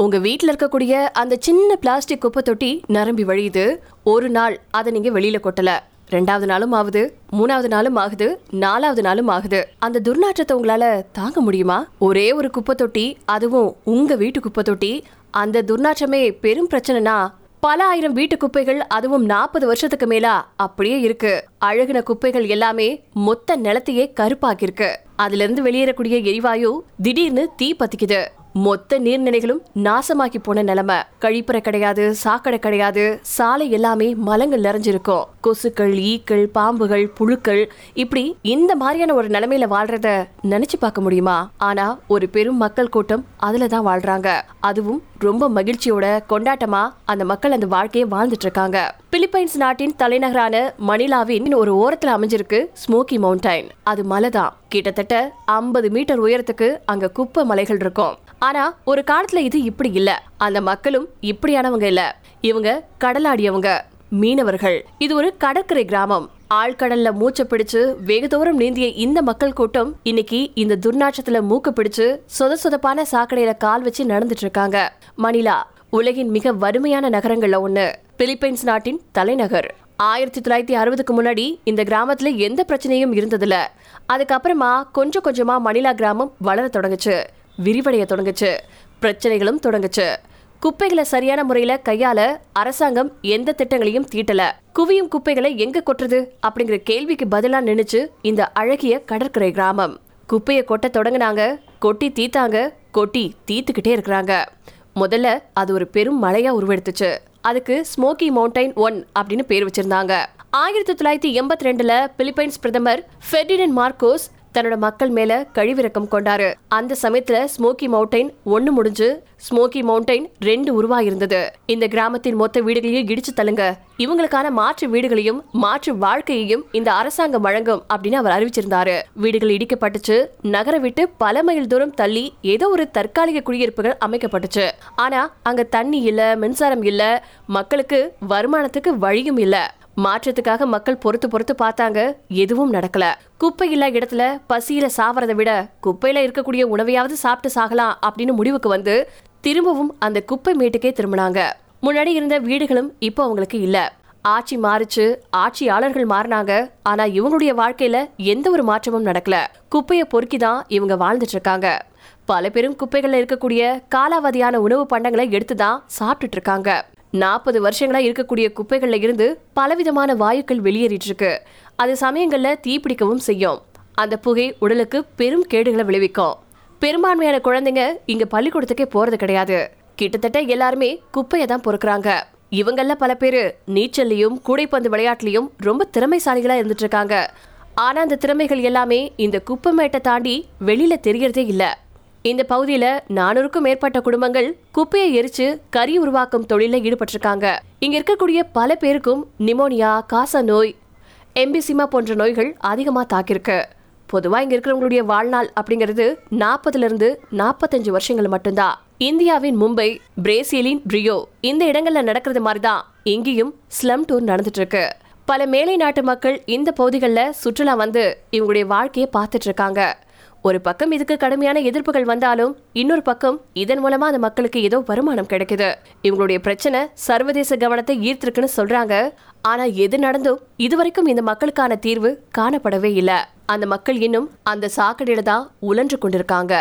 உங்க வீட்டில் இருக்கக்கூடிய அந்த சின்ன பிளாஸ்டிக் குப்பை தொட்டி நிரம்பி வழியுது. ஒரு நாள் அதை நீங்க வெளியில கொட்டல. ரெண்டாவது நாளும் ஆகுது மூணாவது நாளும் ஆகுது நாலாவது நாளும் ஆகுது. அந்த துர்நாற்றத்தை உங்களால தாங்க முடியுமா? ஒரே ஒரு குப்பை தொட்டி அதுவும் உங்க வீட்டு குப்பை தொட்டி அந்த துர்நாற்றமே பெரும் பிரச்சனைனா பல ஆயிரம் வீட்டு குப்பைகள் அதுவும் நாற்பது வருஷத்துக்கு மேலா அப்படியே இருக்கு. அழகுன குப்பைகள் எல்லாமே மொத்த நிலத்தையே கருப்பாக்கிருக்கு அதுல இருந்து வெளியேறக்கூடிய எரிவாயு திடீர்னு தீ பத்திக்குது. மொத்த நீர்நிலைகளும் நாசமாக்கி போன நிலைமை. கழிப்பறை கிடையாது சாக்கடை கிடையாது சாலை எல்லாமே மலங்கள் நிறைஞ்சிருக்கும். கொசுக்கள் ஈக்கள் பாம்புகள் புழுக்கள் இப்படி இந்த மாதிரியான ஒரு நிலைமையில வாழ்றத நினைச்சு பார்க்க முடியுமா? ஆனா ஒரு பெரும் மக்கள் கூட்டம் அதுல தான் வாழ்றாங்க. அதுவும் ரொம்ப மகிழ்ச்சியோட கொண்டாட்டமா அந்த மக்கள் அந்த வாழ்க்கையை வாழ்ந்துட்டு இருக்காங்க. பிலிப்பைன்ஸ் நாட்டின் தலைநகரான மணிலாவின் ஒரு ஓரத்துல அமைஞ்சிருக்கு ஸ்மோக்கி மவுண்டைன். அது மலை தான். கிட்டத்தட்ட ஐம்பது மீட்டர் உயரத்துக்கு அங்க குப்பை மலைகள் இருக்கும். ஆனா ஒரு காலத்துல இது இப்படி இல்ல. அந்த மக்களும் இப்படியானவங்க இல்ல. இவங்க கடலாடியவங்க மீனவர்கள். இது ஒரு கடற்கரை கிராமம். ஆழ்கடல்ல மூச்சை பிடிச்சு வெகு தூரம் நீந்திய இந்த மக்கள் கூட்டம் இன்னைக்கு இந்த துர்நாற்றத்துல மூக்க பிடிச்சு சொத சொதப்பான சாக்கடையில கால் வச்சு நடந்துட்டு இருக்காங்க. மணிலா உலகின் மிக வறுமையான நகரங்கள்ல ஒண்ணு பிலிப்பைன்ஸ் நாட்டின் தலைநகர். ஆயிரத்தி தொள்ளாயிரத்தி அறுபதுக்கு முன்னாடி இந்த கிராமத்துல எந்த பிரச்சனையும் இருந்ததில்ல. அதுக்கப்புறமா கொஞ்சம் கொஞ்சமா மணிலா கிராமம் வளர தொடங்குச்சு. விரிவடைய தொடங்குச்சு. பிரச்சனைகளும் தொடங்குச்சு. குப்பைகளை சரியான முறையில கையால அரசாங்கம் எந்த திட்டங்களையும் தீட்டல. குவியும் குப்பைகளை எங்க கொட்டுறது? அப்படிங்கிற கேள்விக்கு பதிலா நினைச்சு இந்த அழகிய கடற்கரை கிராமம். குப்பையை கொட்ட தொடங்குனாங்க கொட்டி தீத்தாங்க கொட்டி தீத்துக்கிட்டே இருக்கிறாங்க. முதல்ல அது ஒரு பெரும் மழையா உருவெடுத்துச்சு. அதுக்கு ஸ்மோக்கி மவுண்டைன் ஒன் அப்படின்னு பேர் வச்சிருந்தாங்க. ஆயிரத்தி தொள்ளாயிரத்தி எண்பத்தி ரெண்டுல பிலிப்பைன்ஸ் பிரதமர் ஃபெர்டினன் மார்க்கோஸ் தன்னோட மக்கள் மேல கழிவிறக்கம் கொண்டாரு. அந்த சமயத்துல ஸ்மோக்கி மவுண்டைன் ஒன்னு முடிஞ்சு ஸ்மோக்கி மவுண்டைன் ரெண்டு உருவாயிருந்தது. இந்த கிராமத்தின் மொத்த வீடுகளையும் இடிச்சு தள்ளுங்க. இவங்களுக்கான மாற்று வீடுகளையும் மாற்று வாழ்க்கையையும் இந்த அரசாங்கம் வழங்கும் அப்படின்னு அவர் அறிவிச்சிருந்தாரு. வீடுகள் இடிக்கப்பட்டுச்சு நகர விட்டு பல மைல் தூரம் தள்ளி ஏதோ ஒரு தற்காலிக குடியிருப்புகள் அமைக்கப்பட்டுச்சு. ஆனா அங்க தண்ணி இல்ல மின்சாரம் இல்ல மக்களுக்கு வருமானத்துக்கு வழியும் இல்லை. மாற்றத்துக்காக மக்கள் பொறுத்து பொறுத்து பார்த்தாங்க. எதுவும் நடக்கல. குப்பை இல்லா இடத்துல பசியில சாவறதை விட குப்பையில இருக்கக்கூடிய உணவையாவது சாப்பிட்டு சாகலாம் அப்படின்னு முடிவுக்கு வந்து திரும்பவும் அந்த குப்பை மேட்டுக்கே திரும்பினாங்க. முன்னாடி இருந்த வீடுகளும் இப்போ அவங்களுக்கு இல்ல. ஆட்சி மாறிச்சு ஆட்சியாளர்கள் மாறினாங்க. ஆனா இவங்களுடைய வாழ்க்கையில எந்த ஒரு மாற்றமும் நடக்கல. குப்பையை பொறுக்கி தான் இவங்க வாழ்ந்துட்டு இருக்காங்க. பல பெரும் குப்பைகள்ல இருக்கக்கூடிய காலாவதியான உணவு பண்டங்களை எடுத்து தான் சாப்பிட்டுட்டு இருக்காங்க. நாற்பது வருஷங்களா இருக்கக்கூடிய குப்பைகள்ல இருந்து பலவிதமான வாயுக்கள் வெளியேறிட்டு இருக்கு அது சமயங்கள்ல தீப்பிடிக்கவும் செய்யும். அந்த புகை உடலுக்கு பெரும் கேடுகளை விளைவிக்கும். பெரும்பான்மையான குழந்தைங்க இங்க பள்ளிக்கூடத்துக்கே போறது கிடையாது. கிட்டத்தட்ட எல்லாருமே குப்பையை தான் பொறுக்கிறாங்க. இவங்கள பல பேர் நீச்சல்லையும் கூடைப்பந்து விளையாட்டுலையும் ரொம்ப திறமைசாலிகளா இருந்துட்டு இருக்காங்க ஆனா அந்த திறமைகள் எல்லாமே இந்த குப்பை மேட்டை தாண்டி வெளியில தெரியறதே இல்லை. இந்த பகுதியில நானூறுக்கும் மேற்பட்ட குடும்பங்கள் குப்பையை எரிச்சு கறி உருவாக்கும் தொழில ஈடுபட்டிருக்காங்க. இங்க இருக்கக்கூடிய பல பேருக்கும் நிமோனியா காச நோய் எம்பிசிமா போன்ற நோய்கள் அதிகமா தாக்கியிருக்கு. பொதுவா இங்க இருக்கிறவங்களுடைய வாழ்நாள் அப்படிங்கிறது நாற்பதுல இருந்து நாற்பத்தஞ்சு வருஷங்கள் மட்டும்தான். இந்தியாவின் மும்பை பிரேசிலின் ரியோ இந்த இடங்கள்ல நடக்கிறது மாதிரி தான் இங்கேயும் ஸ்லம் டூர் நடந்துட்டு இருக்கு பல மேலை நாட்டு மக்கள் இந்த பகுதிகளில் சுற்றுலா வந்து இவங்களுடைய வாழ்க்கையை பார்த்துட்டு இருக்காங்க. ஒரு பக்கம் இதுக்கு கடுமையான எதிர்ப்புகள் வந்தாலும் இன்னொரு பக்கம் இதன் மூலமா அந்த மக்களுக்கு ஏதோ வருமானம் கிடைக்குது. இவங்களுடைய பிரச்சனை சர்வதேச கவனத்தை ஈர்த்திருக்குன்னு சொல்றாங்க. ஆனா எது நடந்தும் இதுவரைக்கும் இந்த மக்களுக்கான தீர்வு காணப்படவே இல்லை. அந்த மக்கள் இன்னும் அந்த சாக்கடையில தான் உழன்று கொண்டிருக்காங்க.